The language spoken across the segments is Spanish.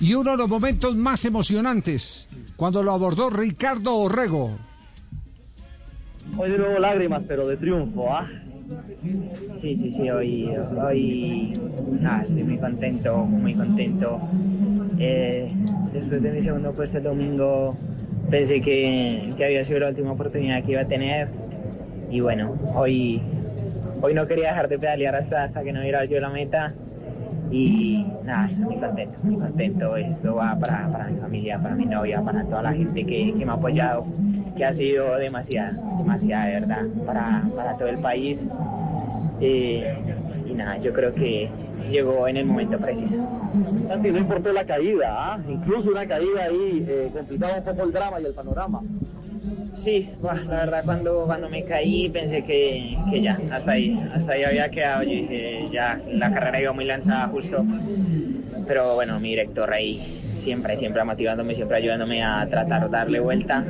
Y uno de los momentos más emocionantes, cuando lo abordó Ricardo Orrego. Hoy nuevo lágrimas, pero de triunfo, ¿ah? Sí, sí, sí, hoy, hoy ah, estoy muy contento, muy contento. Eh, después de mi segundo puesto el domingo pensé que, que había sido la última oportunidad que iba a tener y bueno, hoy, hoy no quería dejar de pedalear hasta, hasta que no hubiera yo la meta y nada, estoy muy contento, muy contento. Esto va para, para mi familia, para mi novia, para toda la gente que, que me ha apoyado, que ha sido demasiada, demasiada de verdad, para, para todo el país. Eh, y nada, yo creo que llegó en el momento preciso. Santi, no importó la caída, ¿ah? incluso una caída ahí eh, complicaba un poco el drama y el panorama. Sí, buah, la verdad cuando, cuando me caí pensé que, que ya, hasta ahí, hasta ahí había quedado. Dije, ya la carrera iba muy lanzada justo. Pero bueno, mi director ahí siempre, siempre motivándome, siempre ayudándome a tratar de darle vuelta.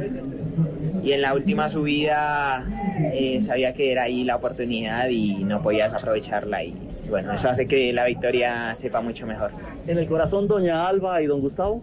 Y en la última subida eh, sabía que era ahí la oportunidad y no podía desaprovecharla. Y bueno, eso hace que la victoria sepa mucho mejor. En el corazón, doña Alba y don Gustavo.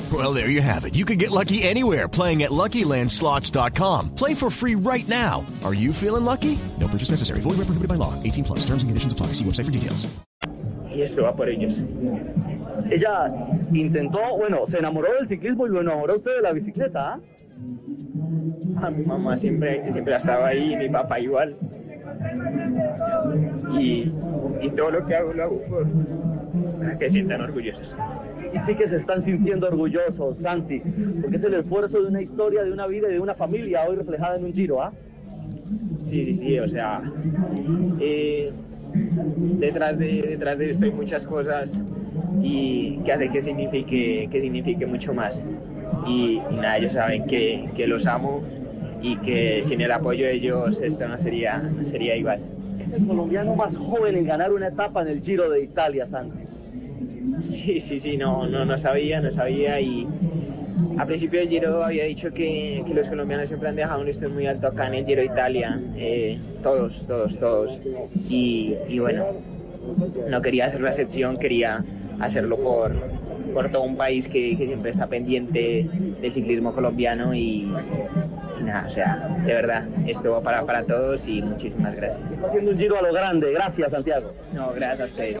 Well, there you have it. You can get lucky anywhere playing at LuckyLandSlots.com. Play for free right now. Are you feeling lucky? No purchase necessary. Void where prohibited by law. 18 plus. Terms and conditions apply. See website for details. y esto va por ellos. Ella intentó, bueno, se enamoró del ciclismo y lo enamoró usted de la bicicleta, ¿ah? A mi mamá siempre, siempre estaba ahí, mi papá igual. Y, y todo lo que hago lo hago por, para que se sientan orgullosos. Y sí que se están sintiendo orgullosos, Santi, porque es el esfuerzo de una historia, de una vida y de una familia hoy reflejada en un giro, ¿ah? Sí, sí, sí, o sea, eh, detrás, de, detrás de esto hay muchas cosas y que hace que signifique, que signifique mucho más. Y, y nada, ellos saben que, que los amo y que sin el apoyo de ellos esto no sería, no sería igual. Es el colombiano más joven en ganar una etapa en el Giro de Italia, Santi. Sí, sí, sí, no, no, no sabía, no sabía y a principio del Giro había dicho que, que los colombianos siempre han dejado un listón muy alto acá en el Giro Italia, eh, todos, todos, todos. Y, y bueno, no quería hacer la excepción, quería hacerlo por, por todo un país que, que siempre está pendiente del ciclismo colombiano y, nada, o sea, de verdad, esto va para, para todos y muchísimas gracias. Haciendo un Giro a lo grande. Gracias, Santiago. No, gracias a ustedes.